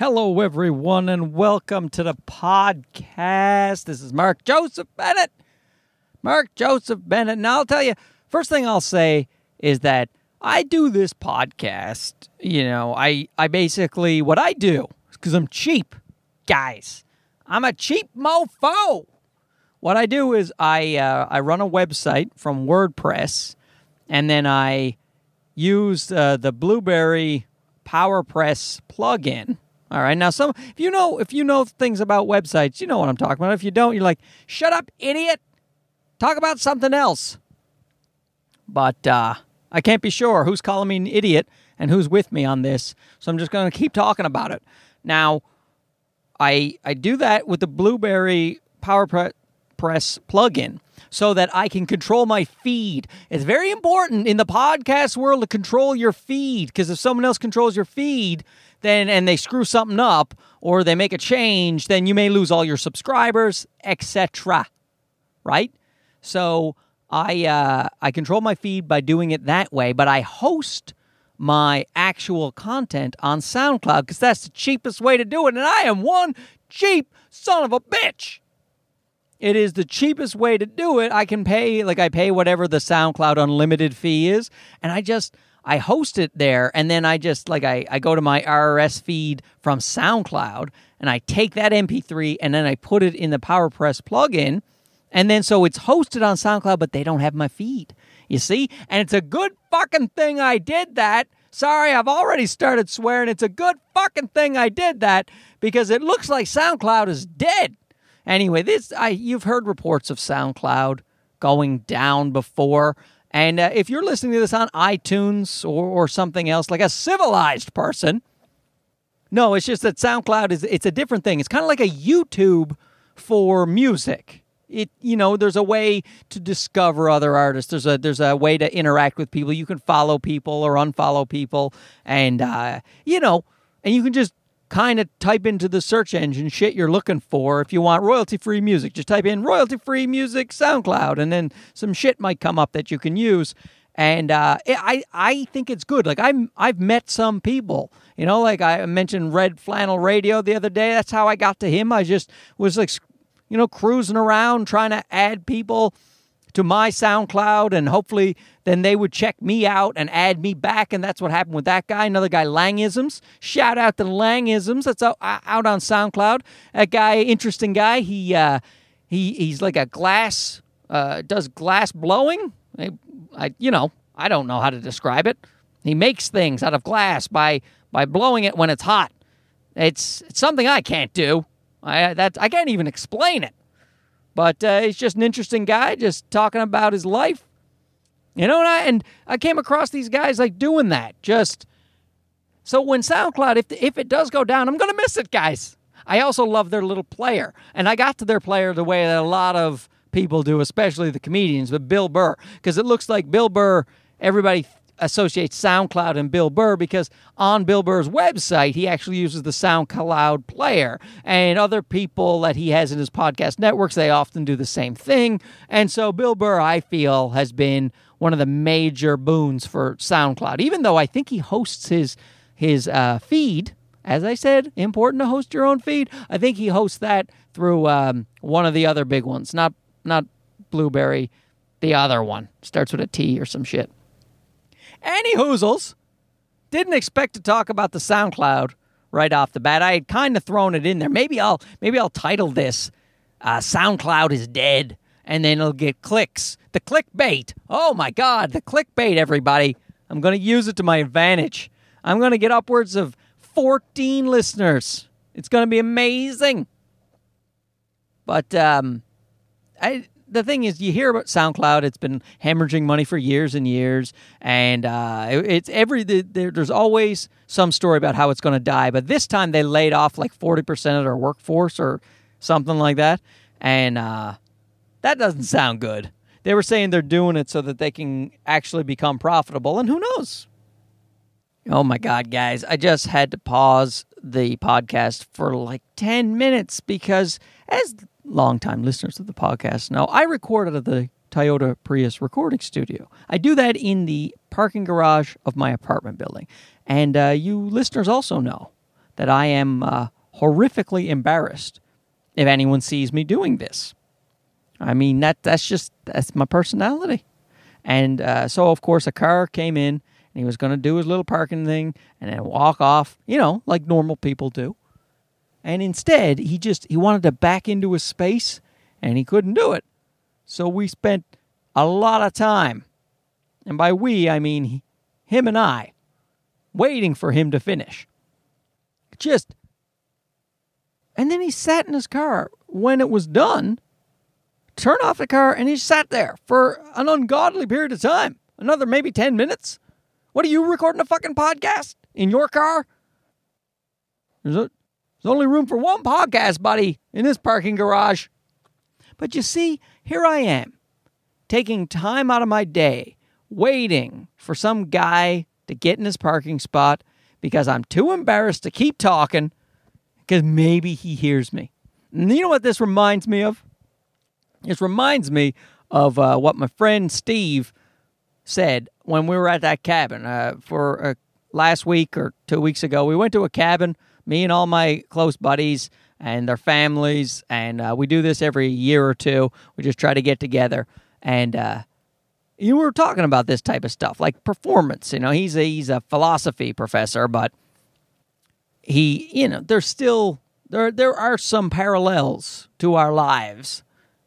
Hello, everyone, and welcome to the podcast. This is Mark Joseph Bennett. Mark Joseph Bennett. Now, I'll tell you, first thing I'll say is that I do this podcast. You know, I, I basically, what I do, is because I'm cheap, guys. I'm a cheap mofo. What I do is I, uh, I run a website from WordPress, and then I use uh, the Blubrry PowerPress plugin. All right. Now, some if you know if you know things about websites, you know what I'm talking about. If you don't, you're like, "Shut up, idiot! Talk about something else." But uh, I can't be sure who's calling me an idiot and who's with me on this, so I'm just going to keep talking about it. Now, I I do that with the Blubrry PowerPress plugin so that I can control my feed. It's very important in the podcast world to control your feed because if someone else controls your feed, then and they screw something up or they make a change, then you may lose all your subscribers, etc. Right? So I uh, I control my feed by doing it that way, but I host my actual content on SoundCloud because that's the cheapest way to do it, and I am one cheap son of a bitch. It is the cheapest way to do it. I can pay like I pay whatever the SoundCloud unlimited fee is, and I just I host it there, and then I just like I, I go to my RSS feed from SoundCloud, and I take that MP3 and then I put it in the PowerPress plugin, and then so it's hosted on SoundCloud, but they don't have my feed. You see, and it's a good fucking thing I did that. Sorry, I've already started swearing. It's a good fucking thing I did that because it looks like SoundCloud is dead. Anyway, this I you've heard reports of SoundCloud going down before. And uh, if you're listening to this on iTunes or, or something else, like a civilized person, no, it's just that SoundCloud is it's a different thing. It's kind of like a YouTube for music. It you know, there's a way to discover other artists. There's a there's a way to interact with people. You can follow people or unfollow people, and uh, you know, and you can just kind of type into the search engine shit you're looking for if you want royalty free music. Just type in royalty free music SoundCloud, and then some shit might come up that you can use. And uh, I I think it's good. Like I'm I've met some people, you know, like I mentioned Red Flannel Radio the other day. That's how I got to him. I just was like, you know, cruising around trying to add people to my SoundCloud, and hopefully then they would check me out and add me back. And that's what happened with that guy. Another guy, Langisms. Shout out to Langisms. That's out, out on SoundCloud. That guy, interesting guy. He uh, he he's like a glass, uh, does glass blowing. I, I, you know, I don't know how to describe it. He makes things out of glass by by blowing it when it's hot. It's, it's something I can't do. I that I can't even explain it. But uh, he's just an interesting guy, just talking about his life. You know, and I, and I came across these guys like doing that. Just so when SoundCloud, if if it does go down, I'm gonna miss it, guys. I also love their little player, and I got to their player the way that a lot of people do, especially the comedians, but Bill Burr, because it looks like Bill Burr. Everybody associates SoundCloud and Bill Burr because on Bill Burr's website, he actually uses the SoundCloud player. And other people that he has in his podcast networks, they often do the same thing. And so Bill Burr, I feel, has been one of the major boons for SoundCloud, even though I think he hosts his his uh, feed. As I said, important to host your own feed. I think he hosts that through um, one of the other big ones, not not Blubrry, the other one starts with a T or some shit. Any hoozles. Didn't expect to talk about the SoundCloud right off the bat. I had kind of thrown it in there. Maybe I'll maybe I'll title this uh, "SoundCloud is dead," and then it'll get clicks. The clickbait. Oh my God, the clickbait! Everybody, I'm going to use it to my advantage. I'm going to get upwards of 14 listeners. It's going to be amazing. But um, I the thing is, you hear about SoundCloud. It's been hemorrhaging money for years and years, and uh, it's every there, there's always some story about how it's going to die. But this time they laid off like forty percent of their workforce or something like that, and uh, that doesn't sound good. They were saying they're doing it so that they can actually become profitable, and who knows? Oh my God, guys! I just had to pause the podcast for like ten minutes because as longtime listeners of the podcast know, I record at the Toyota Prius recording studio. I do that in the parking garage of my apartment building. And uh, you listeners also know that I am uh, horrifically embarrassed if anyone sees me doing this. I mean that that's just that's my personality. And uh, so of course a car came in and he was going to do his little parking thing and then walk off, you know, like normal people do. And instead, he just he wanted to back into his space and he couldn't do it. So we spent a lot of time, and by we I mean him and I, waiting for him to finish. Just and then he sat in his car when it was done, turned off the car, and he sat there for an ungodly period of time. Another maybe 10 minutes. What are you recording a fucking podcast in your car? There's, a, there's only room for one podcast, buddy, in this parking garage. But you see, here I am, taking time out of my day, waiting for some guy to get in his parking spot because I'm too embarrassed to keep talking because maybe he hears me. And you know what this reminds me of? This reminds me of uh, what my friend Steve said when we were at that cabin uh, for uh, last week or two weeks ago. We went to a cabin, me and all my close buddies and their families, and uh, we do this every year or two. We just try to get together and uh, you were talking about this type of stuff, like performance. You know, he's a he's a philosophy professor, but he, you know, there's still there there are some parallels to our lives.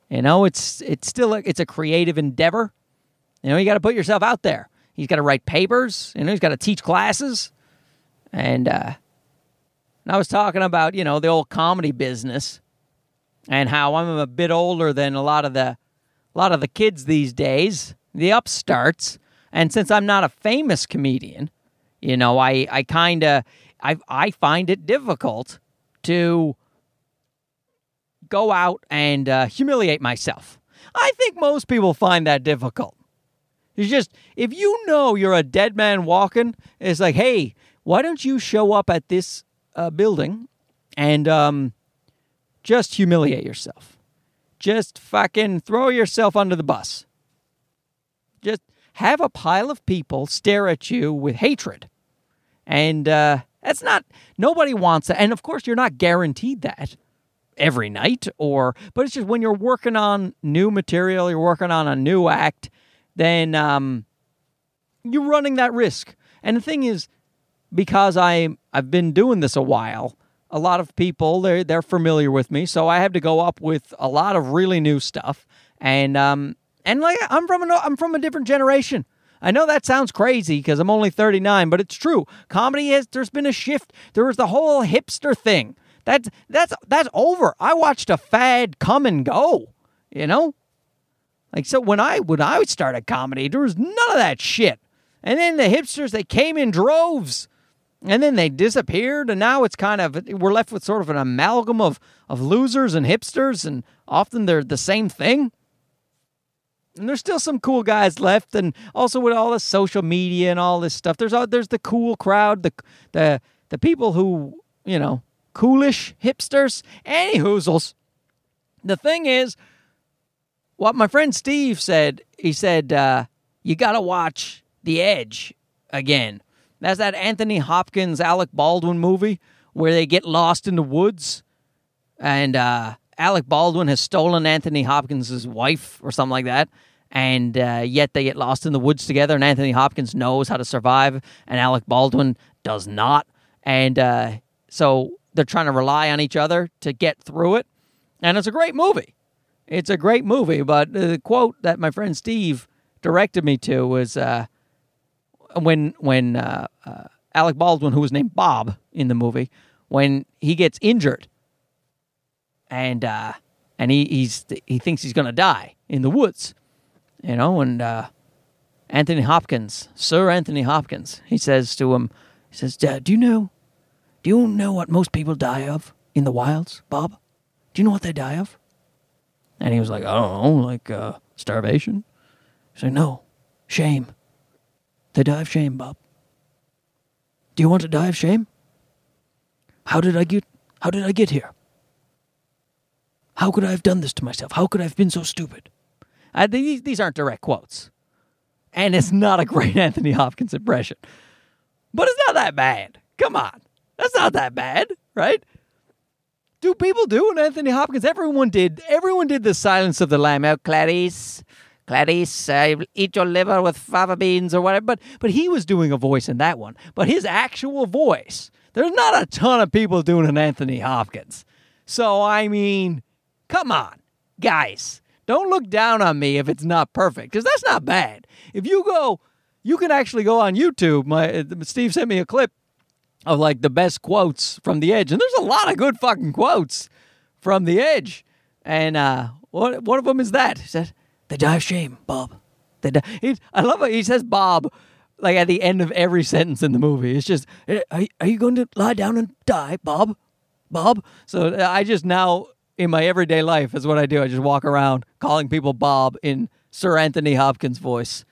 You know, it's it's still a, it's a creative endeavor. You know, you got to put yourself out there. He's got to write papers. You know, he's got to teach classes, and uh, and I was talking about you know the old comedy business and how I'm a bit older than a lot of the a lot of the kids these days, the upstarts. And since I'm not a famous comedian, you know, I I kind of I I find it difficult to go out and uh, humiliate myself. I think most people find that difficult. It's just if you know you're a dead man walking, it's like, hey, why don't you show up at this uh, building and um, just humiliate yourself? Just fucking throw yourself under the bus. Just have a pile of people stare at you with hatred, and uh, that's not, nobody wants that. And of course, you're not guaranteed that every night or, but it's just when you're working on new material, you're working on a new act, then um, you're running that risk. And the thing is, because I I've been doing this a while, a lot of people they're they're familiar with me, so I have to go up with a lot of really new stuff. And um and like I'm from a I'm from a different generation. I know that sounds crazy because I'm only 39, but it's true. Comedy has there's been a shift. There was the whole hipster thing. That's that's that's over. I watched a fad come and go. You know, like so when I when I started comedy, there was none of that shit. And then the hipsters they came in droves, and then they disappeared. And now it's kind of we're left with sort of an amalgam of of losers and hipsters, and often they're the same thing and there's still some cool guys left, and also with all the social media and all this stuff, there's all, there's the cool crowd, the the the people who you know, coolish hipsters, any hoozles. The thing is, what my friend Steve said, he said, uh, you got to watch The Edge again. That's that Anthony Hopkins, Alec Baldwin movie where they get lost in the woods, and uh, Alec Baldwin has stolen Anthony Hopkins' wife or something like that. And uh, yet they get lost in the woods together, and Anthony Hopkins knows how to survive, and Alec Baldwin does not. And uh, so they're trying to rely on each other to get through it. And it's a great movie. It's a great movie. But the quote that my friend Steve directed me to was uh, when when uh, uh, Alec Baldwin, who was named Bob in the movie, when he gets injured and uh, and he he's he thinks he's gonna die in the woods, you know. And uh, Anthony Hopkins, Sir Anthony Hopkins, he says to him, he says, Dad, "Do you know? Do you know what most people die of in the wilds, Bob? Do you know what they die of?" And he was like, "I don't know, like uh, starvation." He's like, "No, shame. They die of shame, Bob. Do you want to die of shame? How did I get? How did I get here?" How could I have done this to myself? How could I have been so stupid? Uh, these, these aren't direct quotes. And it's not a great Anthony Hopkins impression. But it's not that bad. Come on. That's not that bad, right? Do people do an Anthony Hopkins? Everyone did. Everyone did the Silence of the Lamb. Oh, Clarice, Clarice, uh, eat your liver with fava beans or whatever. But but he was doing a voice in that one. But his actual voice, there's not a ton of people doing an Anthony Hopkins. So I mean, come on, guys, don't look down on me if it's not perfect because that's not bad. If you go, you can actually go on YouTube. My Steve sent me a clip of like the best quotes from the Edge, and there's a lot of good fucking quotes from the Edge. And uh, one one of them is that "They die of shame, Bob." They die. He, I love it. He says Bob like at the end of every sentence in the movie. It's just, "Are, are you going to lie down and die, Bob? Bob?" So I just now in my everyday life is what I do. I just walk around calling people Bob in Sir Anthony Hopkins' voice.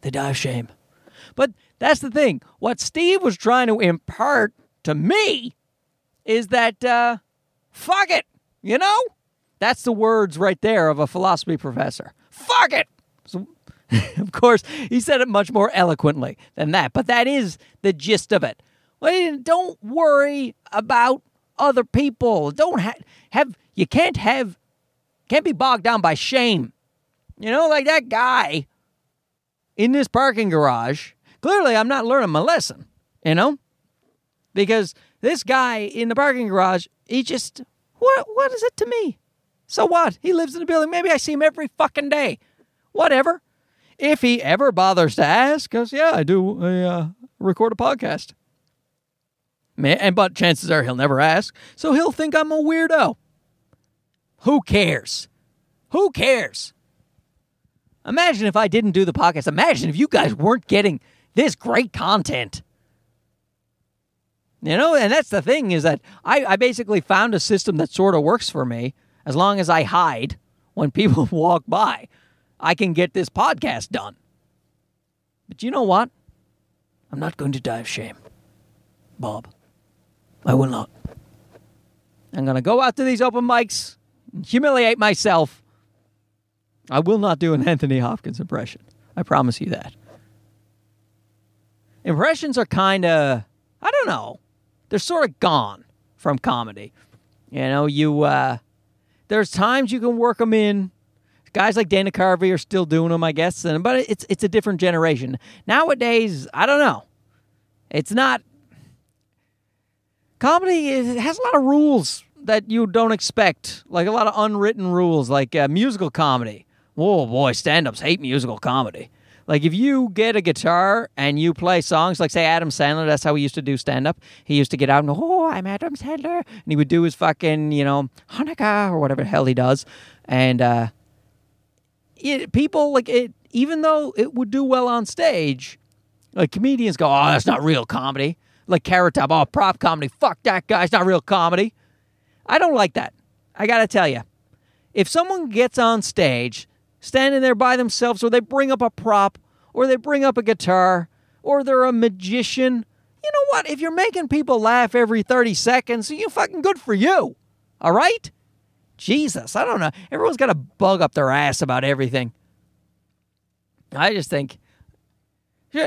They die of shame. But that's the thing. What Steve was trying to impart to me is that, uh, fuck it, you know? That's the words right there of a philosophy professor. Fuck it. So, of course, he said it much more eloquently than that, but that is the gist of it. Well, don't worry about other people. Don't ha- have, you can't have, can't be bogged down by shame. You know, like that guy in this parking garage clearly I'm not learning my lesson, you know? Because this guy in the parking garage, he just, what, what is it to me? So what? He lives in the building. Maybe I see him every fucking day. Whatever. If he ever bothers to ask, because, yeah, I do I, uh, record a podcast. And but chances are he'll never ask, so he'll think I'm a weirdo. Who cares? Who cares? Imagine if I didn't do the podcast. Imagine if you guys weren't getting this great content. You know, and that's the thing is that I, I basically found a system that sort of works for me as long as I hide when people walk by. I can get this podcast done. But you know what? I'm not going to die of shame, Bob. I will not. I'm going to go out to these open mics, and humiliate myself. I will not do an Anthony Hopkins impression. I promise you that impressions are kind of I don't know. They're sort of gone from comedy. You know, you uh there's times you can work them in. Guys like Dana Carvey are still doing them, I guess, and but it's it's a different generation. Nowadays, I don't know. It's not comedy it has a lot of rules that you don't expect, like a lot of unwritten rules, like uh, musical comedy. Whoa, boy, stand-ups hate musical comedy. Like if you get a guitar and you play songs, like say Adam Sandler, that's how he used to do stand up. He used to get out and "Oh, I'm Adam Sandler," and he would do his fucking, you know, Hanukkah or whatever the hell he does, and uh, it, people like it. Even though it would do well on stage, like comedians go, "Oh, that's not real comedy." Like Carrot Top, oh, prop comedy. Fuck that guy. It's not real comedy. I don't like that. I gotta tell you, if someone gets on stage standing there by themselves, or they bring up a prop, or they bring up a guitar, or they're a magician. You know what? If you're making people laugh every 30 seconds, you fucking good for you. All right? Jesus, I don't know. Everyone's got a bug up their ass about everything. I just think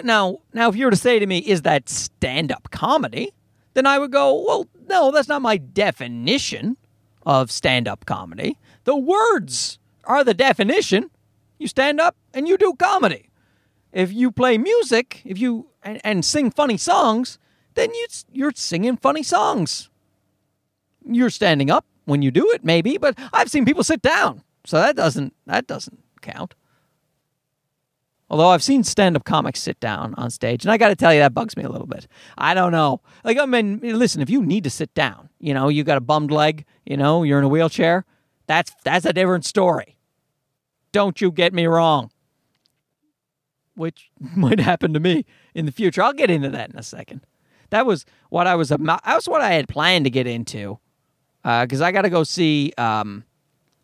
now, now if you were to say to me, is that stand-up comedy? Then I would go, well, no, that's not my definition of stand-up comedy. The words are the definition. You stand up and you do comedy. If you play music, if you and, and sing funny songs, then you, you're singing funny songs. You're standing up when you do it, maybe, but I've seen people sit down, so that doesn't that doesn't count. Although I've seen stand-up comics sit down on stage, and I got to tell you that bugs me a little bit. I don't know. Like I mean, listen, if you need to sit down, you know, you got a bummed leg, you know, you're in a wheelchair, that's that's a different story. Don't you get me wrong. Which might happen to me in the future. I'll get into that in a second. That was what I was. That was what I had planned to get into, because uh, I got to go see um,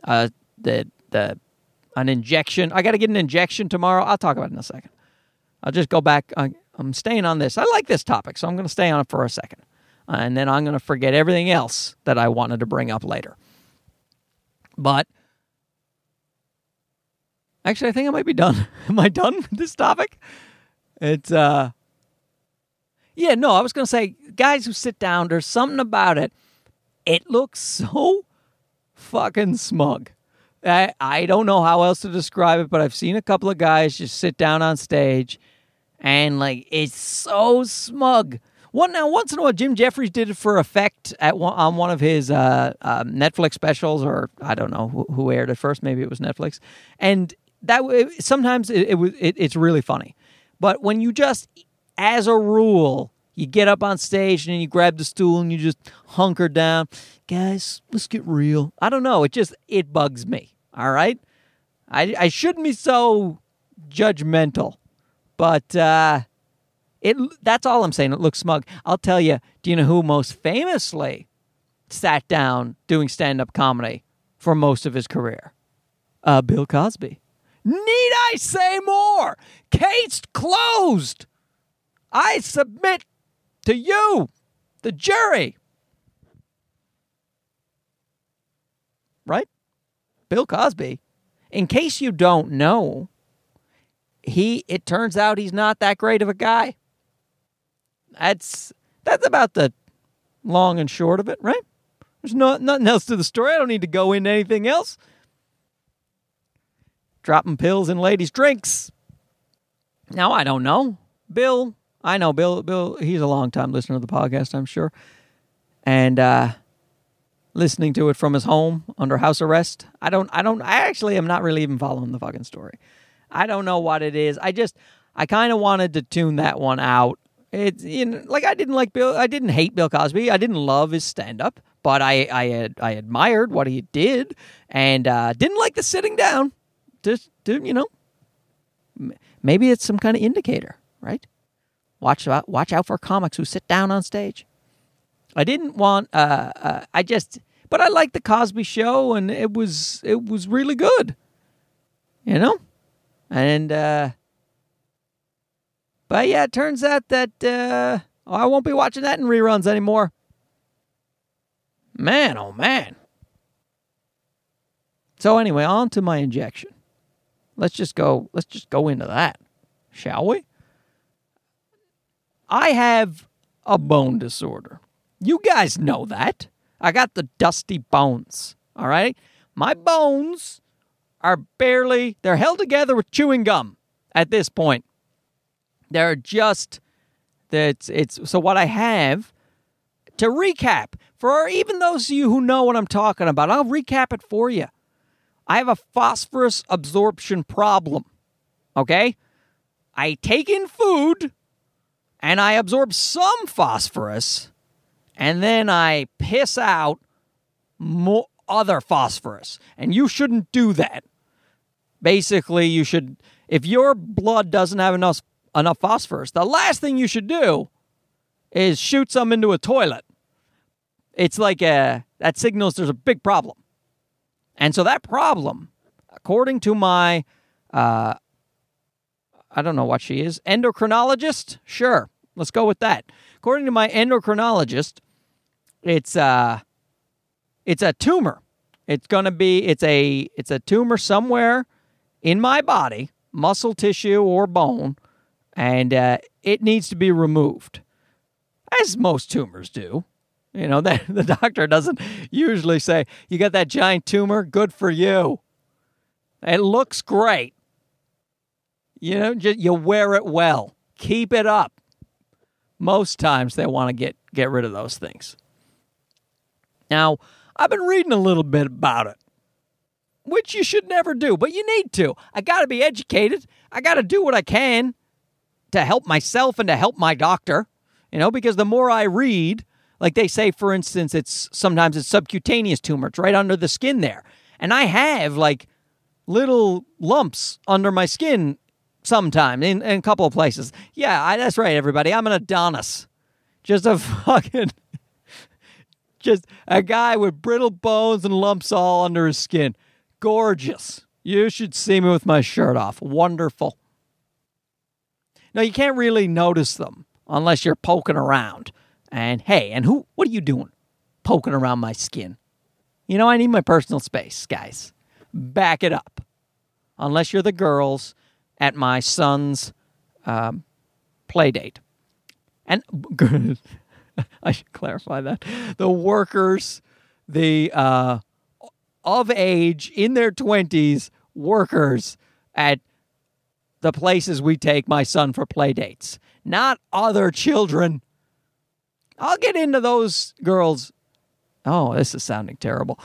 uh, the the an injection. I got to get an injection tomorrow. I'll talk about it in a second. I'll just go back. I, I'm staying on this. I like this topic, so I'm going to stay on it for a second, uh, and then I'm going to forget everything else that I wanted to bring up later. But Actually, I think I might be done. Am I done with this topic? It's uh Yeah, no, I was going to say, guys who sit down, there's something about it. It looks so fucking smug. I, I don't know how else to describe it, but I've seen a couple of guys just sit down on stage and like it's so smug. One now, once in a while, Jim Jeffries did it for effect at one, on one of his uh, uh, Netflix specials, or I don't know who, who, aired it first. Maybe it was Netflix, and that sometimes it, it it, it's really funny. But when you just, as a rule, you get up on stage and you grab the stool and you just hunker down, guys, let's get real. I don't know. It just it bugs me. All right, I I shouldn't be so judgmental, but. uh it that's all I'm saying. It looks smug. I'll tell you. Do you know who most famously sat down doing stand-up comedy for most of his career? Uh, Bill Cosby. Need I say more? Case closed. I submit to you, the jury. Right? Bill Cosby. In case you don't know, he it turns out he's not that great of a guy. That's that's about the long and short of it, right? There's no, nothing else to the story. I don't need to go into anything else. Dropping pills in ladies' drinks. Now I don't know. Bill, I know Bill Bill, he's a long time listener to the podcast, I'm sure. And uh listening to it from his home under house arrest. I don't I don't I actually am not really even following the fucking story. I don't know what it is. I just I kind of wanted to tune that one out it's you know, like I didn't like Bill. I didn't hate Bill Cosby. I didn't love his stand up, but I I I admired what he did, and uh, didn't like the sitting down. Just to, you know, maybe it's some kind of indicator, right? Watch out, watch out for comics who sit down on stage. I didn't want. Uh, uh, I just, but I liked the Cosby Show, and it was it was really good. You know, and. uh but yeah, it turns out that uh, oh, I won't be watching that in reruns anymore. Man, oh man. So anyway, on to my injection. Let's just go let's just go into that, shall we? I have a bone disorder. You guys know that. I got the dusty bones, all right? My bones are barely they're held together with chewing gum at this point. They're just that it's so what I have to recap for even those of you who know what I'm talking about. I'll recap it for you. I have a phosphorus absorption problem. Okay? I take in food and I absorb some phosphorus and then I piss out more other phosphorus. And you shouldn't do that. Basically, you should if your blood doesn't have enough enough phosphorus. The last thing you should do is shoot some into a toilet. It's like a, that signals there's a big problem. And so that problem, according to my, uh, I don't know what she is, endocrinologist? Sure, let's go with that. According to my endocrinologist, it's uh it's a tumor. It's to be it's a it's a tumor somewhere in my body, muscle tissue or bone and uh, it needs to be removed, as most tumors do. You know, that the doctor doesn't usually say, You got that giant tumor? Good for you. It looks great. You know, just, you wear it well. Keep it up. Most times they want to get, get rid of those things. Now, I've been reading a little bit about it, which you should never do, but you need to. I got to be educated. I got to do what I can to help myself and to help my doctor, you know, because the more I read, like they say, for instance, it's sometimes it's subcutaneous tumor, it's right under the skin there. And I have like little lumps under my skin sometime in, in a couple of places. Yeah, I, that's right, everybody. I'm an Adonis. Just a fucking, just a guy with brittle bones and lumps all under his skin. Gorgeous. You should see me with my shirt off. Wonderful. Now, you can't really notice them unless you're poking around. And hey, and who what are you doing? Poking around my skin. You know, I need my personal space, guys. Back it up. Unless you're the girls at my son's um, play date. And I should clarify that the workers, the uh, of age in their twenties workers at the places we take my son for play dates, not other children. I'll get into those girls. Oh, this is sounding terrible.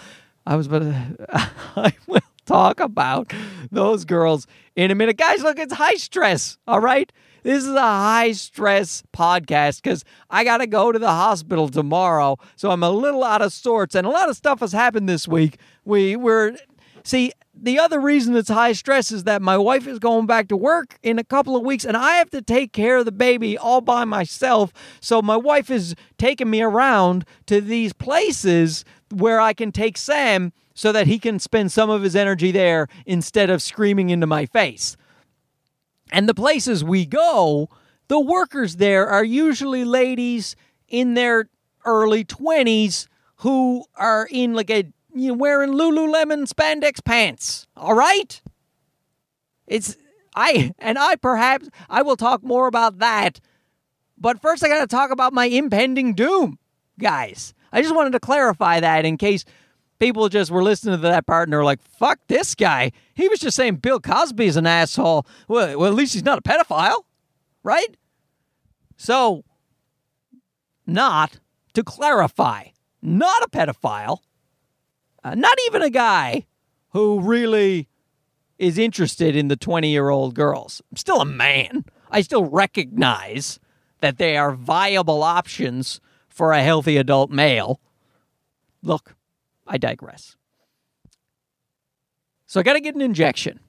I was but I will talk about those girls in a minute. Guys, look, it's high stress, all right? This is a high stress podcast because I got to go to the hospital tomorrow. So I'm a little out of sorts. And a lot of stuff has happened this week. We were, see, the other reason it's high stress is that my wife is going back to work in a couple of weeks and I have to take care of the baby all by myself. So my wife is taking me around to these places where I can take Sam so that he can spend some of his energy there instead of screaming into my face. And the places we go, the workers there are usually ladies in their early 20s who are in like a you know, wearing Lululemon spandex pants. All right? It's I and I perhaps I will talk more about that. But first I got to talk about my impending doom, guys. I just wanted to clarify that in case people just were listening to that part and they're like, fuck this guy. He was just saying Bill Cosby's an asshole. Well, well, at least he's not a pedophile, right? So, not to clarify, not a pedophile, uh, not even a guy who really is interested in the 20 year old girls. I'm still a man. I still recognize that they are viable options for a healthy adult male. Look, I digress. So I got to get an injection.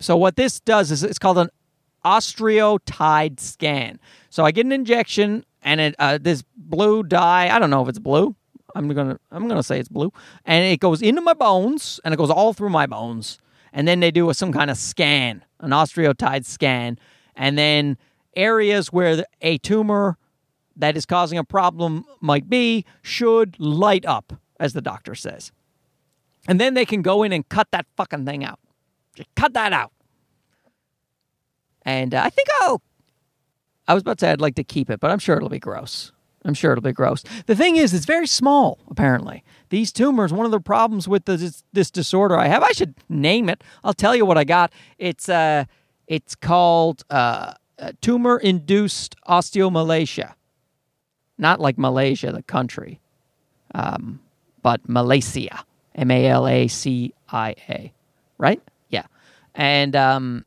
So what this does is it's called an osteo-tide scan. So I get an injection and it uh, this blue dye. I don't know if it's blue. I'm gonna I'm gonna say it's blue, and it goes into my bones and it goes all through my bones. And then they do a, some kind of scan, an osteo-tide scan, and then areas where a tumor that is causing a problem might be should light up as the doctor says. And then they can go in and cut that fucking thing out. Just cut that out. And uh, I think I'll. I was about to say I'd like to keep it, but I'm sure it'll be gross. I'm sure it'll be gross. The thing is, it's very small, apparently. These tumors, one of the problems with this, this disorder I have, I should name it. I'll tell you what I got. It's, uh, it's called uh, uh tumor induced osteomalacia. Not like Malaysia, the country. Um, but malacia, M A L A C I A, right? Yeah, and um,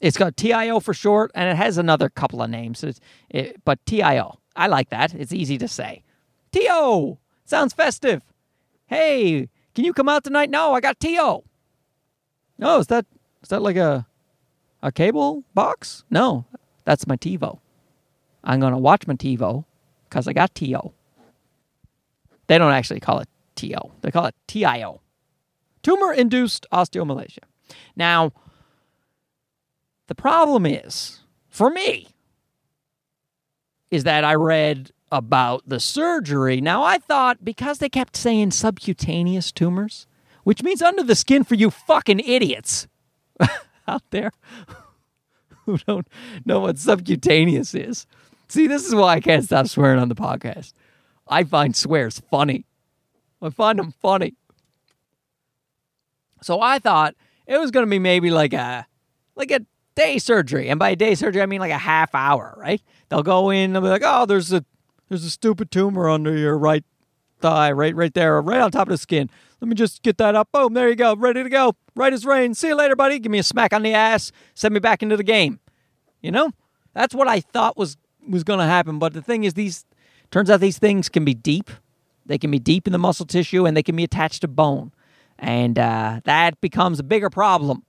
it's got TIO for short, and it has another couple of names. It, but TIO, I like that. It's easy to say. TO sounds festive. Hey, can you come out tonight? No, I got TO. No, is that is that like a a cable box? No, that's my TiVo. I'm gonna watch my TiVo because I got TO. They don't actually call it TO, they call it TIO tumor induced osteomalacia. Now, the problem is, for me, is that I read about the surgery. Now, I thought because they kept saying subcutaneous tumors, which means under the skin for you fucking idiots out there who don't know what subcutaneous is. See, this is why I can't stop swearing on the podcast. I find swears funny. I find them funny. So I thought it was going to be maybe like a like a day surgery, and by day surgery I mean like a half hour, right? They'll go in, they'll be like, "Oh, there's a there's a stupid tumor under your right thigh, right right there, right on top of the skin. Let me just get that up. Boom, there you go, ready to go, right as rain. See you later, buddy. Give me a smack on the ass, send me back into the game. You know, that's what I thought was was going to happen. But the thing is, these Turns out these things can be deep. They can be deep in the muscle tissue and they can be attached to bone. And uh, that becomes a bigger problem.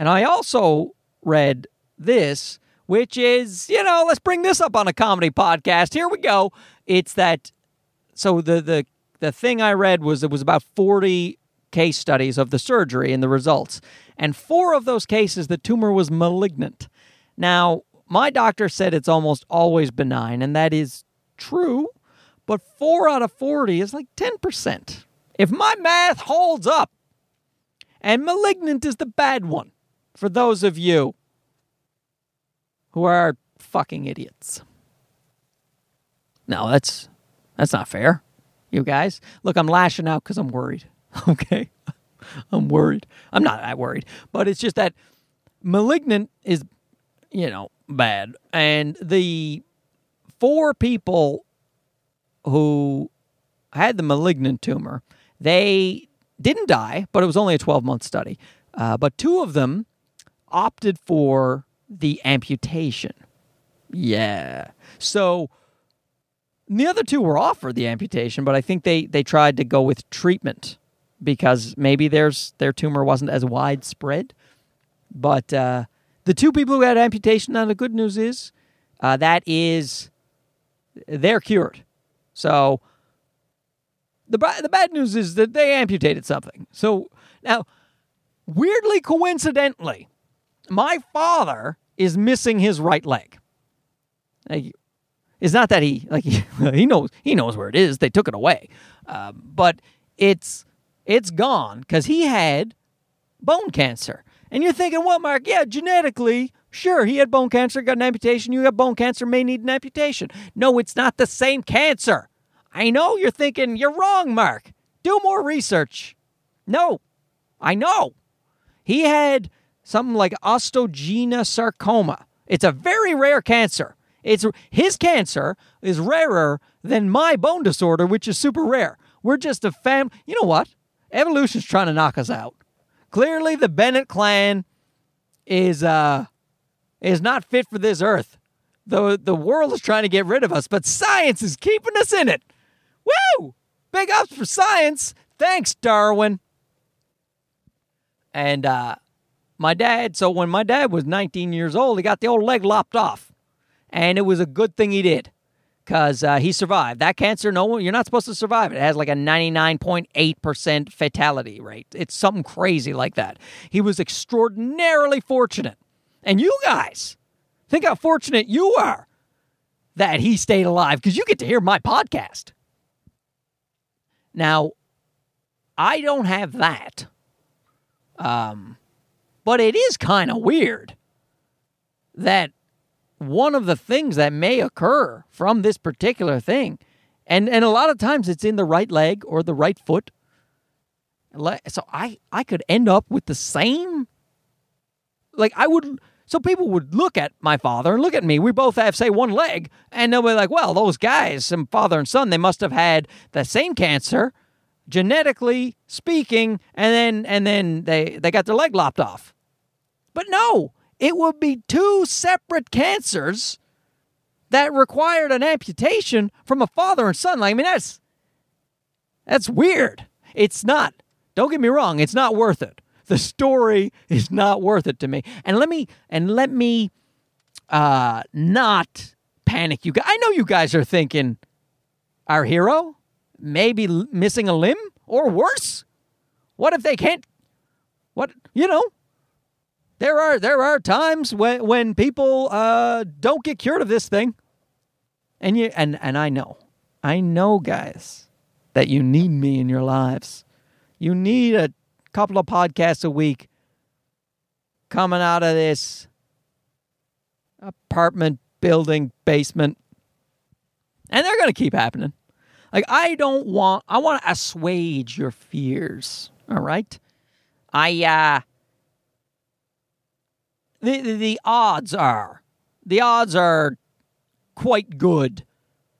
And I also read this, which is, you know, let's bring this up on a comedy podcast. Here we go. It's that. So the the the thing I read was it was about forty case studies of the surgery and the results, and four of those cases the tumor was malignant. Now my doctor said it's almost always benign, and that is true, but four out of 40 is like 10%. If my math holds up, and malignant is the bad one for those of you who are fucking idiots. No, that's that's not fair. You guys, look, I'm lashing out because I'm worried. Okay, I'm worried. I'm not that worried, but it's just that malignant is, you know, bad, and the four people who had the malignant tumor, they didn't die, but it was only a 12 month study. Uh, but two of them opted for the amputation. Yeah. So the other two were offered the amputation, but I think they, they tried to go with treatment because maybe there's their tumor wasn't as widespread. But uh, the two people who had amputation, now the good news is uh, that is they're cured. So the the bad news is that they amputated something. So now, weirdly coincidentally, my father is missing his right leg. Like, it's not that he like he, he knows he knows where it is. They took it away, uh, but it's it's gone because he had bone cancer. And you're thinking, well, Mark, yeah, genetically, sure, he had bone cancer, got an amputation. You have bone cancer, may need an amputation. No, it's not the same cancer. I know you're thinking, you're wrong, Mark. Do more research. No, I know. He had something like osteogenic sarcoma. It's a very rare cancer. It's his cancer is rarer than my bone disorder, which is super rare. We're just a fam. You know what? Evolution's trying to knock us out. Clearly, the Bennett clan is uh is not fit for this earth. The the world is trying to get rid of us, but science is keeping us in it. Woo! Big ups for science. Thanks, Darwin. And uh, my dad, so when my dad was 19 years old, he got the old leg lopped off. And it was a good thing he did because uh, he survived. That cancer, no you're not supposed to survive it. It has like a 99.8% fatality rate. It's something crazy like that. He was extraordinarily fortunate. And you guys, think how fortunate you are that he stayed alive because you get to hear my podcast. Now, I don't have that. Um, but it is kind of weird that one of the things that may occur from this particular thing, and, and a lot of times it's in the right leg or the right foot. So I, I could end up with the same. Like, I would. So people would look at my father and look at me. We both have, say, one leg, and they'll be like, well, those guys, some father and son, they must have had the same cancer genetically speaking, and then and then they they got their leg lopped off. But no, it would be two separate cancers that required an amputation from a father and son. Like, I mean, that's that's weird. It's not. Don't get me wrong. It's not worth it. The story is not worth it to me. And let me and let me uh not panic you guys. I know you guys are thinking our hero maybe missing a limb or worse? What if they can't? What you know? There are there are times when when people uh, don't get cured of this thing, and you and and I know, I know, guys, that you need me in your lives. You need a couple of podcasts a week coming out of this apartment building basement, and they're going to keep happening. Like I don't want I want to assuage your fears, all right? I uh the, the the odds are the odds are quite good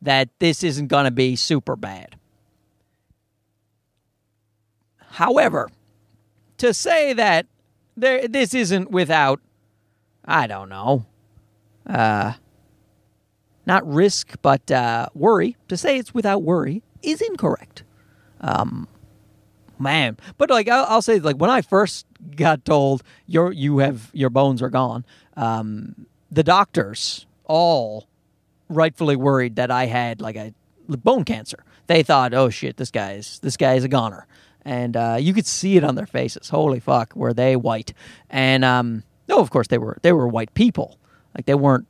that this isn't going to be super bad. However, to say that there this isn't without I don't know. Uh not risk, but uh, worry. To say it's without worry is incorrect. Um, man, but like I'll, I'll, say, like when I first got told your you have your bones are gone, um, the doctors all rightfully worried that I had like a bone cancer. They thought, oh shit, this guy's this guy is a goner, and uh, you could see it on their faces. Holy fuck, were they white? And um, no, of course they were. They were white people. Like they weren't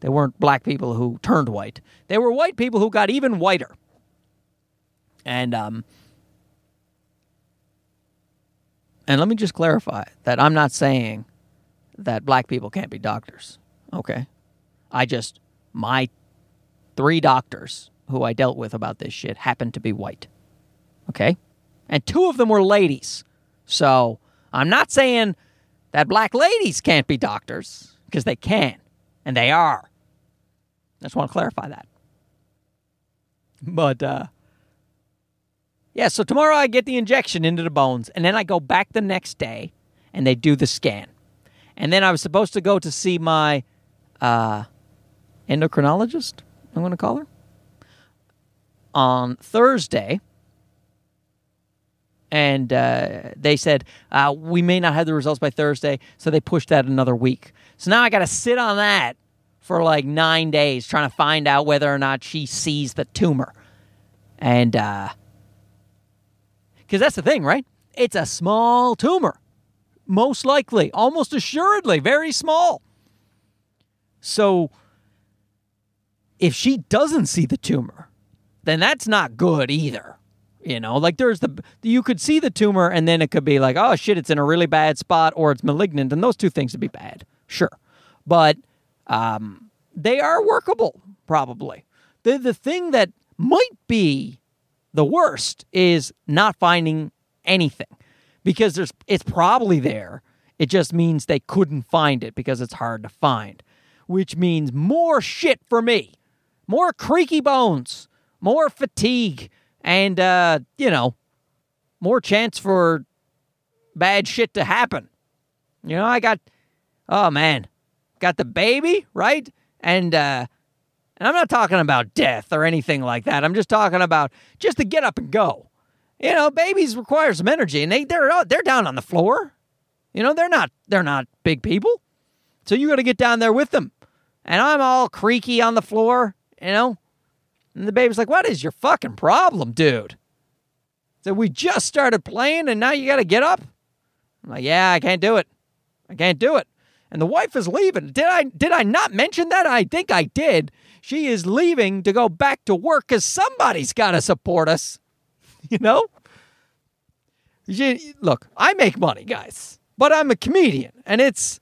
they weren't black people who turned white. They were white people who got even whiter. And um and let me just clarify that I'm not saying that black people can't be doctors. Okay? I just, my three doctors who I dealt with about this shit happened to be white. Okay? And two of them were ladies. So I'm not saying that black ladies can't be doctors, because they can, and they are. I just want to clarify that. But, uh, yeah, so tomorrow I get the injection into the bones, and then I go back the next day and they do the scan. And then I was supposed to go to see my uh, endocrinologist, I'm going to call her, on Thursday. And uh, they said, uh, we may not have the results by Thursday, so they pushed that another week. So now I got to sit on that for like nine days trying to find out whether or not she sees the tumor. And, uh, because that's the thing, right? It's a small tumor most likely, almost assuredly, very small. So if she doesn't see the tumor, then that's not good either. You know, like there's the you could see the tumor and then it could be like, oh shit, it's in a really bad spot or it's malignant, and those two things would be bad, sure, but um, they are workable probably. The the thing that might be the worst is not finding anything because there's it's probably there. It just means they couldn't find it because it's hard to find, which means more shit for me, more creaky bones, more fatigue, and uh, you know, more chance for bad shit to happen. You know, I got oh man, got the baby right, and uh, and I'm not talking about death or anything like that. I'm just talking about just to get up and go. You know, babies require some energy, and they they're they're down on the floor. You know, they're not they're not big people, so you got to get down there with them. And I'm all creaky on the floor, you know. And the baby's like, "What is your fucking problem, dude?" So we just started playing, and now you got to get up. I'm like, "Yeah, I can't do it. I can't do it." And the wife is leaving. Did I did I not mention that? I think I did. She is leaving to go back to work because somebody's got to support us. you know? You, look, I make money, guys, but I'm a comedian. And it's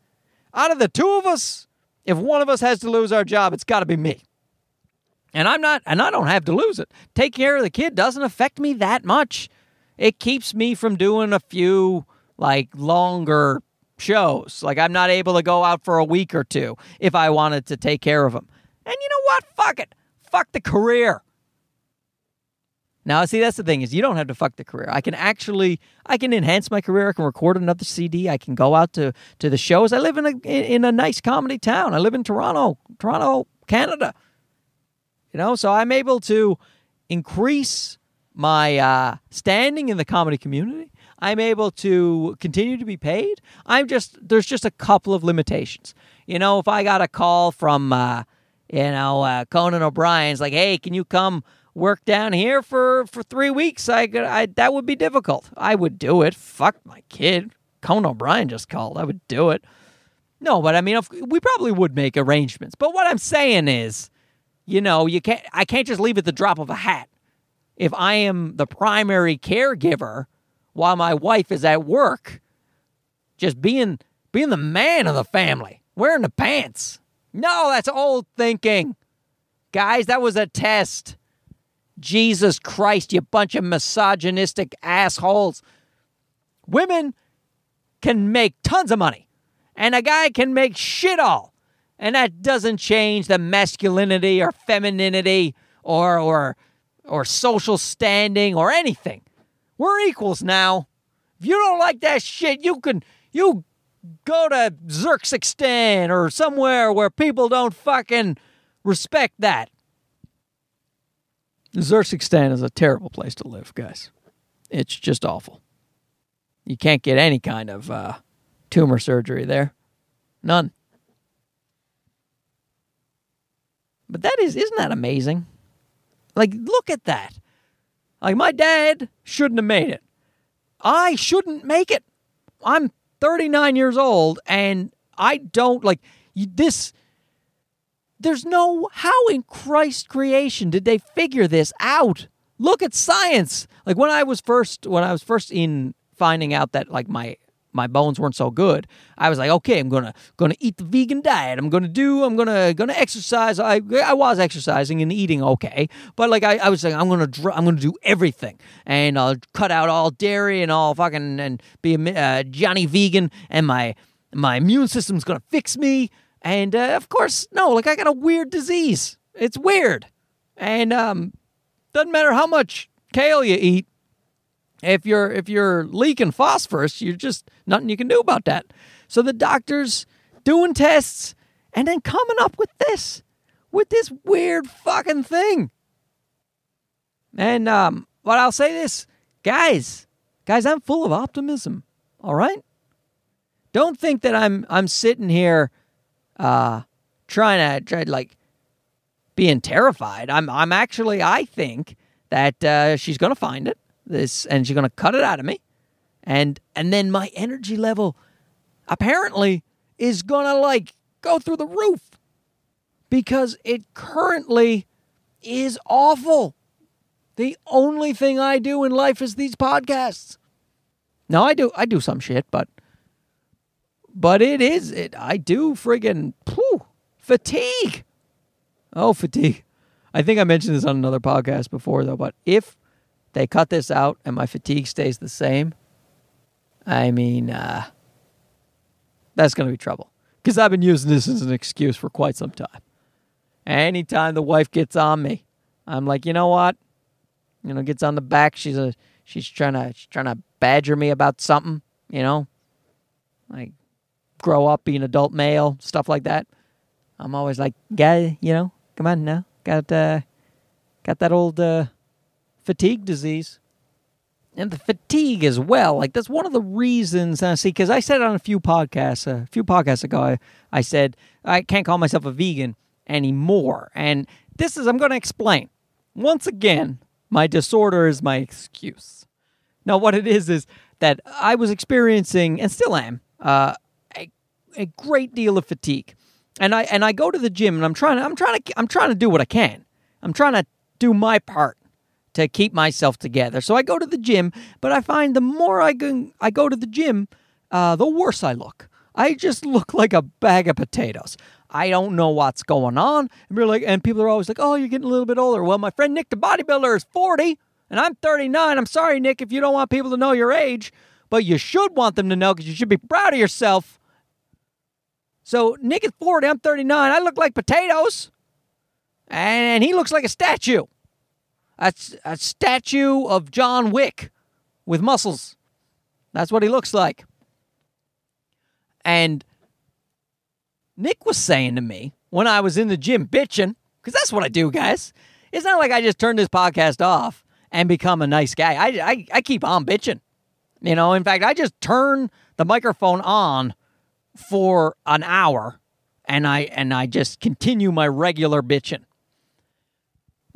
out of the two of us, if one of us has to lose our job, it's got to be me. And I'm not, and I don't have to lose it. Take care of the kid doesn't affect me that much. It keeps me from doing a few like longer shows. Like I'm not able to go out for a week or two if I wanted to take care of him. And you know what? Fuck it. Fuck the career. Now, see, that's the thing is you don't have to fuck the career. I can actually, I can enhance my career. I can record another CD. I can go out to to the shows. I live in a in a nice comedy town. I live in Toronto, Toronto, Canada. You know, so I'm able to increase my uh, standing in the comedy community. I'm able to continue to be paid. I'm just there's just a couple of limitations. You know, if I got a call from uh, you know uh, Conan O'Brien's like, hey, can you come? work down here for for three weeks, I could, I that would be difficult. I would do it. Fuck my kid. Conan O'Brien just called. I would do it. No, but I mean, if, we probably would make arrangements. But what I'm saying is, you know, you can't. I can't just leave at the drop of a hat. If I am the primary caregiver while my wife is at work, just being being the man of the family, wearing the pants. No, that's old thinking. Guys, that was a test. Jesus Christ, you bunch of misogynistic assholes. Women can make tons of money, and a guy can make shit all. And that doesn't change the masculinity or femininity or or or social standing or anything. We're equals now. If you don't like that shit, you can you go to Zerksistan or somewhere where people don't fucking respect that. Zerksistan is a terrible place to live, guys. It's just awful. You can't get any kind of uh, tumor surgery there. None. But that is, isn't that amazing? Like, look at that. Like, my dad shouldn't have made it. I shouldn't make it. I'm 39 years old and I don't, like, this there's no how in Christ creation did they figure this out? Look at science. Like when I was first when I was first in finding out that like my my bones weren't so good. I was like, okay, I'm gonna gonna eat the vegan diet. I'm gonna do. I'm gonna gonna exercise. I I was exercising and eating okay, but like I, I was like, I'm gonna dr- I'm gonna do everything and I'll cut out all dairy and all fucking and be a uh, Johnny vegan and my my immune system's gonna fix me. And uh, of course, no, like I got a weird disease. It's weird, and um, doesn't matter how much kale you eat if you're if you're leaking phosphorus, you're just nothing you can do about that. So the doctors doing tests and then coming up with this, with this weird fucking thing. And um, but I'll say this, guys, guys, I'm full of optimism. All right, don't think that I'm I'm sitting here, uh, trying to try like being terrified. I'm I'm actually I think that uh, she's gonna find it this and she's going to cut it out of me. And and then my energy level apparently is going to like go through the roof because it currently is awful. The only thing i do in life is these podcasts. No i do i do some shit but but it is it i do friggin whew, fatigue. Oh fatigue. I think i mentioned this on another podcast before though but if they cut this out and my fatigue stays the same, I mean, uh, that's going to be trouble. Because I've been using this as an excuse for quite some time. Anytime the wife gets on me, I'm like, you know what? You know, gets on the back. She's a she's trying to she's trying to badger me about something. You know, like grow up, be an adult male, stuff like that. I'm always like, guy, you know, come on now, got uh, got that old uh, fatigue disease. And the fatigue as well. Like that's one of the reasons I see because I said on a few podcasts, a few podcasts ago, I, I said I can't call myself a vegan anymore. And this is I'm going to explain. Once again, my disorder is my excuse. Now, what it is is that I was experiencing and still am uh, a, a great deal of fatigue, and I and I go to the gym and I'm trying to I'm trying to I'm trying to do what I can. I'm trying to do my part to keep myself together. So I go to the gym, but I find the more I go, I go to the gym, uh, the worse I look. I just look like a bag of potatoes. I don't know what's going on. And we're like, and people are always like, "Oh, you're getting a little bit older." Well, my friend Nick, the bodybuilder, is 40, and I'm 39. I'm sorry, Nick, if you don't want people to know your age, but you should want them to know because you should be proud of yourself. So Nick is 40. I'm 39. I look like potatoes, and he looks like a statue a, a statue of John Wick with muscles. That's what he looks like. And Nick was saying to me when I was in the gym bitching, because that's what I do, guys. It's not like I just turn this podcast off and become a nice guy. I, I, I keep on bitching. You know, in fact, I just turn the microphone on for an hour and I and I just continue my regular bitching.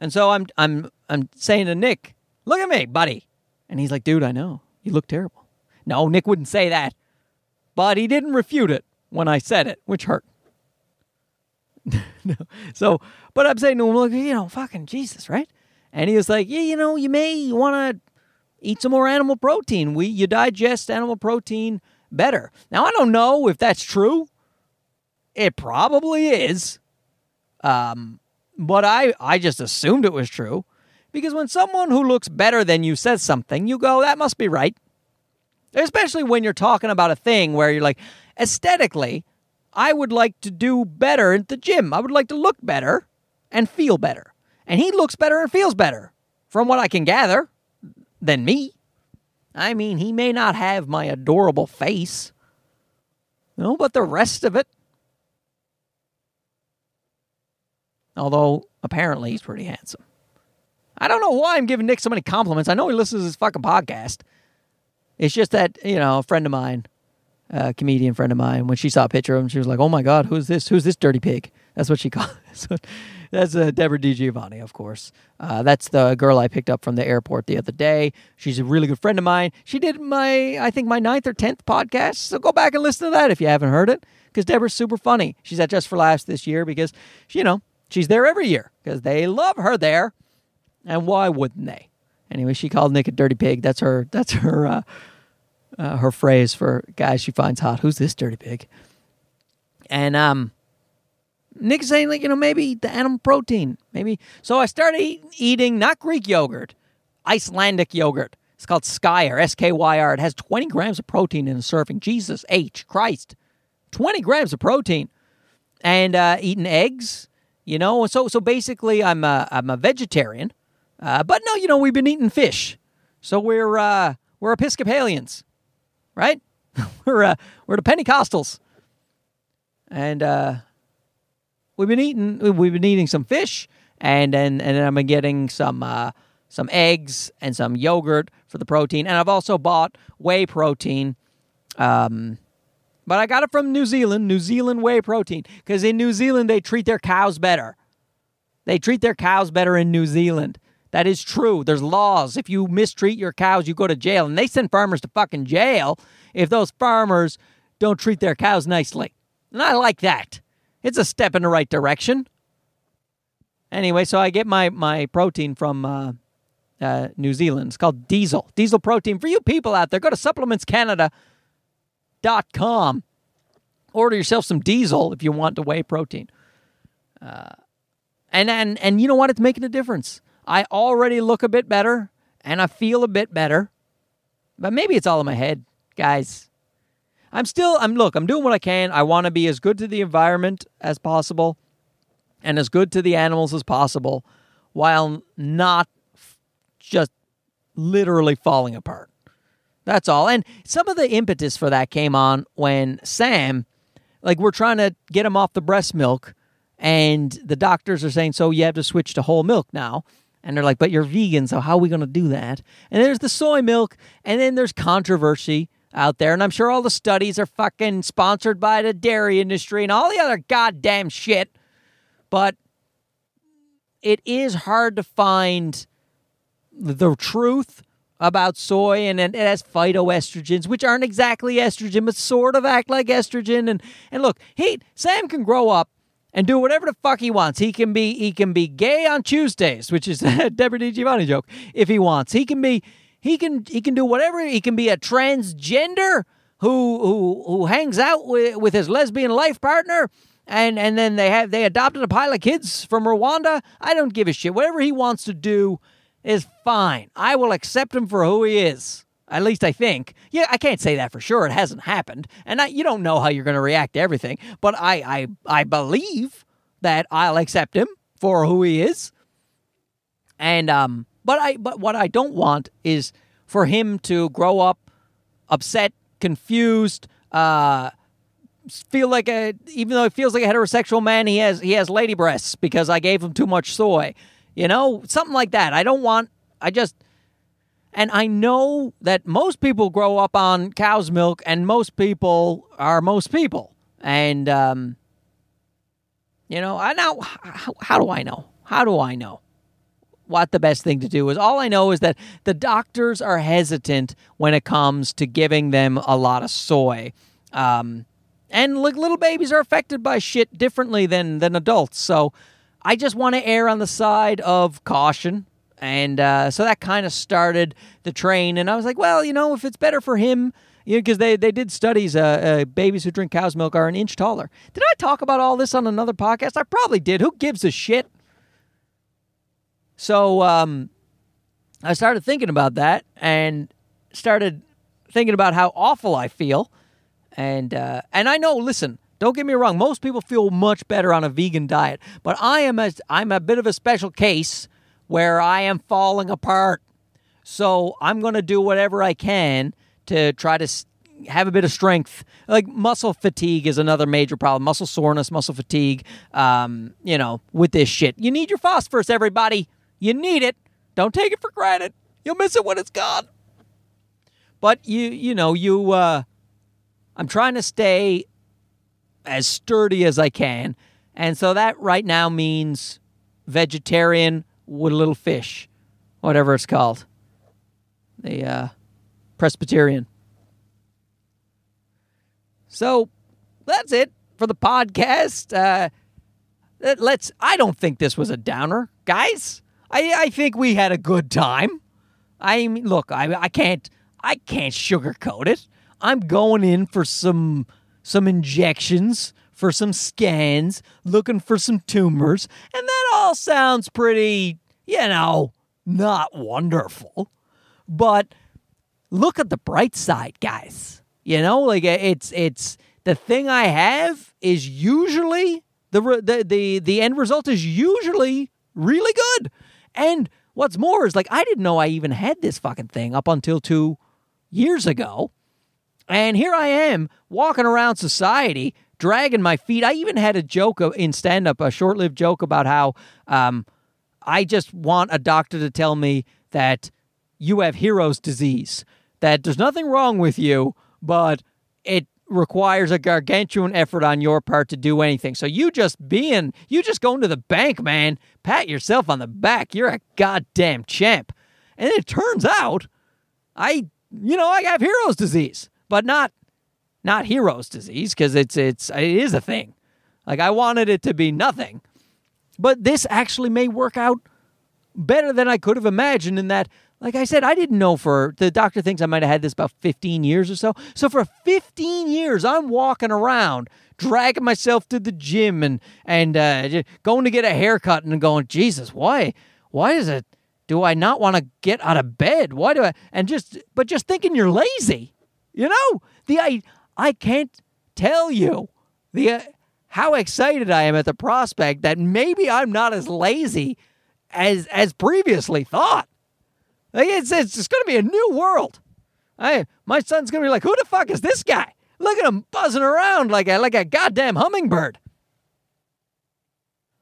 And so I'm I'm I'm saying to Nick, "Look at me, buddy," and he's like, "Dude, I know you look terrible." No, Nick wouldn't say that, but he didn't refute it when I said it, which hurt. no. So, but I'm saying to him, look, you know, fucking Jesus, right? And he was like, yeah, you know, you may want to eat some more animal protein. We you digest animal protein better. Now I don't know if that's true. It probably is. Um, but I, I just assumed it was true. Because when someone who looks better than you says something, you go, that must be right. Especially when you're talking about a thing where you're like, aesthetically, I would like to do better at the gym. I would like to look better and feel better. And he looks better and feels better, from what I can gather, than me. I mean, he may not have my adorable face, you know, but the rest of it, although apparently he's pretty handsome. I don't know why I'm giving Nick so many compliments. I know he listens to his fucking podcast. It's just that, you know, a friend of mine, a comedian friend of mine, when she saw a picture of him, she was like, oh my God, who's this? Who's this dirty pig? That's what she called it. that's uh, Debra DiGiovanni, of course. Uh, that's the girl I picked up from the airport the other day. She's a really good friend of mine. She did my, I think, my ninth or tenth podcast. So go back and listen to that if you haven't heard it, because Debra's super funny. She's at Just for Laughs this year because, you know, She's there every year because they love her there, and why wouldn't they? Anyway, she called Nick a dirty pig. That's her. That's her. Uh, uh, her phrase for guys she finds hot. Who's this dirty pig? And um, Nick saying like you know maybe eat the animal protein maybe. So I started eat, eating not Greek yogurt, Icelandic yogurt. It's called Skyr, S K Y R. It has 20 grams of protein in a serving. Jesus H Christ, 20 grams of protein, and uh, eating eggs. You know, so so basically I'm a I'm a vegetarian, uh, but no, you know we've been eating fish, so we're uh, we're Episcopalians, right? we're uh, we're the Pentecostals, and uh, we've been eating we've been eating some fish, and and and I'm getting some uh, some eggs and some yogurt for the protein, and I've also bought whey protein. Um, but I got it from New Zealand, New Zealand whey protein, because in New Zealand they treat their cows better. They treat their cows better in New Zealand. That is true. There's laws. If you mistreat your cows, you go to jail. And they send farmers to fucking jail if those farmers don't treat their cows nicely. And I like that. It's a step in the right direction. Anyway, so I get my, my protein from uh, uh, New Zealand. It's called Diesel. Diesel protein. For you people out there, go to supplementscanada.com. Order yourself some diesel if you want to whey protein. Uh, and, and, and you know what? It's making a difference. I already look a bit better and I feel a bit better. But maybe it's all in my head, guys. I'm still I'm look, I'm doing what I can. I want to be as good to the environment as possible and as good to the animals as possible while not just literally falling apart. That's all. And some of the impetus for that came on when Sam like we're trying to get him off the breast milk and the doctors are saying so you have to switch to whole milk now and they're like, but you're vegan, so how are we going to do that? And there's the soy milk, and then there's controversy out there. And I'm sure all the studies are fucking sponsored by the dairy industry and all the other goddamn shit. But it is hard to find the truth about soy and and it has phytoestrogens which aren't exactly estrogen but sort of act like estrogen and and look he Sam can grow up and do whatever the fuck he wants. He can be he can be gay on Tuesdays, which is a Debra DiGiovanni joke, if he wants. He can be he can he can do whatever. He can be a transgender who who who hangs out with, with his lesbian life partner and and then they have they adopted a pile of kids from Rwanda. I don't give a shit. Whatever he wants to do is fine. I will accept him for who he is. At least I think. Yeah, I can't say that for sure. It hasn't happened, and I, you don't know how you're going to react to everything. But I, I, I believe that I'll accept him for who he is. And um, but I, but what I don't want is for him to grow up upset, confused, uh, feel like a even though he feels like a heterosexual man, he has he has lady breasts because I gave him too much soy. You know, something like that. I don't want. I just and I know that most people grow up on cow's milk, and most people are most people. And, um, you know, I now, how, how do I know? How do I know? what the best thing to do is. All I know is that the doctors are hesitant when it comes to giving them a lot of soy. Um, and like little babies are affected by shit differently than than adults. So I just want to err on the side of caution and uh, so that kind of started the train. And I was like, well, you know, if it's better for him, you know, because they, they did studies, uh, uh, babies who drink cow's milk are an inch taller. Did I talk about all this on another podcast? I probably did. Who gives a shit? So um, I started thinking about that and started thinking about how awful I feel. And uh, and I know, listen, don't get me wrong, most people feel much better on a vegan diet, but I am a, I'm a bit of a special case where I am falling apart. So I'm going to do whatever I can to try to have a bit of strength. Like muscle fatigue is another major problem. Muscle soreness, muscle fatigue. Um, you know, with this shit, you need your phosphorus. Everybody, you need it. Don't take it for granted. You'll miss it when it's gone. But you, you know, you. Uh, I'm trying to stay as sturdy as I can, and so that right now means vegetarian with a little fish, whatever it's called. The uh, Presbyterian. So that's it for the podcast. Uh, let's. I don't think this was a downer, guys. I I think we had a good time. I mean, look, I I can't I can't sugarcoat it. I'm going in for some some injections, for some scans, looking for some tumors, and that all sounds pretty, you know, not wonderful. But look at the bright side, guys. You know, like eh, it's it's the thing I have is usually the the the the end result is usually really good. And what's more is like I didn't know I even had this fucking thing up until 2 years ago. And here I am walking around society dragging my feet. I even had a joke in stand up, a short lived joke about how um, I just want a doctor to tell me that you have hero's disease, that there's nothing wrong with you, but it requires a gargantuan effort on your part to do anything. So you just being, you just going to the bank, man, pat yourself on the back. You're a goddamn champ. And it turns out, I, you know, I have hero's disease, but not, not hero's disease because it's it's it is a thing. Like I wanted it to be nothing, but this actually may work out better than I could have imagined. In that like I said, I didn't know for the doctor thinks I might have had this about 15 years or so. So for 15 years, I'm walking around dragging myself to the gym and and uh, going to get a haircut and going, Jesus, why why is it? Do I not want to get out of bed? Why do I? And just but just thinking you're lazy, you know. The I I can't tell you the uh, how excited I am at the prospect that maybe I'm not as lazy as as previously thought. Like it's it's, going to be a new world. I my son's going to be like, who the fuck is this guy? Look at him buzzing around like a like a goddamn hummingbird.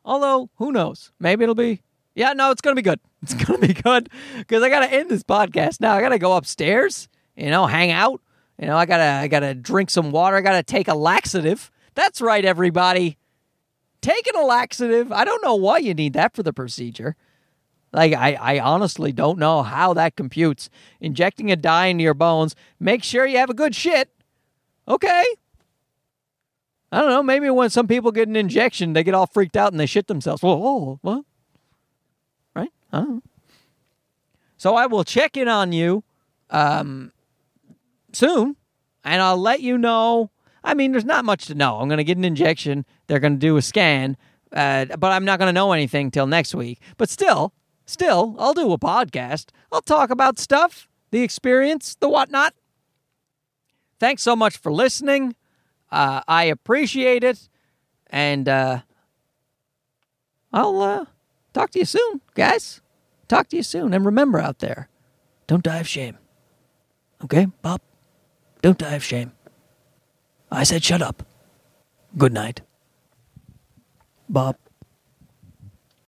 Although who knows? Maybe it'll be. Yeah, no, it's going to be good. It's going to be good because I got to end this podcast now. I got to go upstairs. You know, hang out. You know, I gotta I gotta drink some water. I gotta take a laxative. That's right, everybody. Taking a laxative. I don't know why you need that for the procedure. Like, I, I honestly don't know how that computes. Injecting a dye into your bones, make sure you have a good shit. Okay. I don't know. Maybe when some people get an injection, they get all freaked out and they shit themselves. Whoa, whoa, what? Right? I don't know. So I will check in on you um, soon and I'll let you know. I mean, there's not much to know. I'm going to get an injection. They're going to do a scan, uh, but I'm not going to know anything till next week. But still, Still, I'll do a podcast. I'll talk about stuff, the experience, the whatnot. Thanks so much for listening. Uh, I appreciate it. And uh, I'll uh, talk to you soon, guys. Talk to you soon. And remember out there, don't die of shame. Okay, Bob? Don't die of shame. I said shut up. Good night. Bob.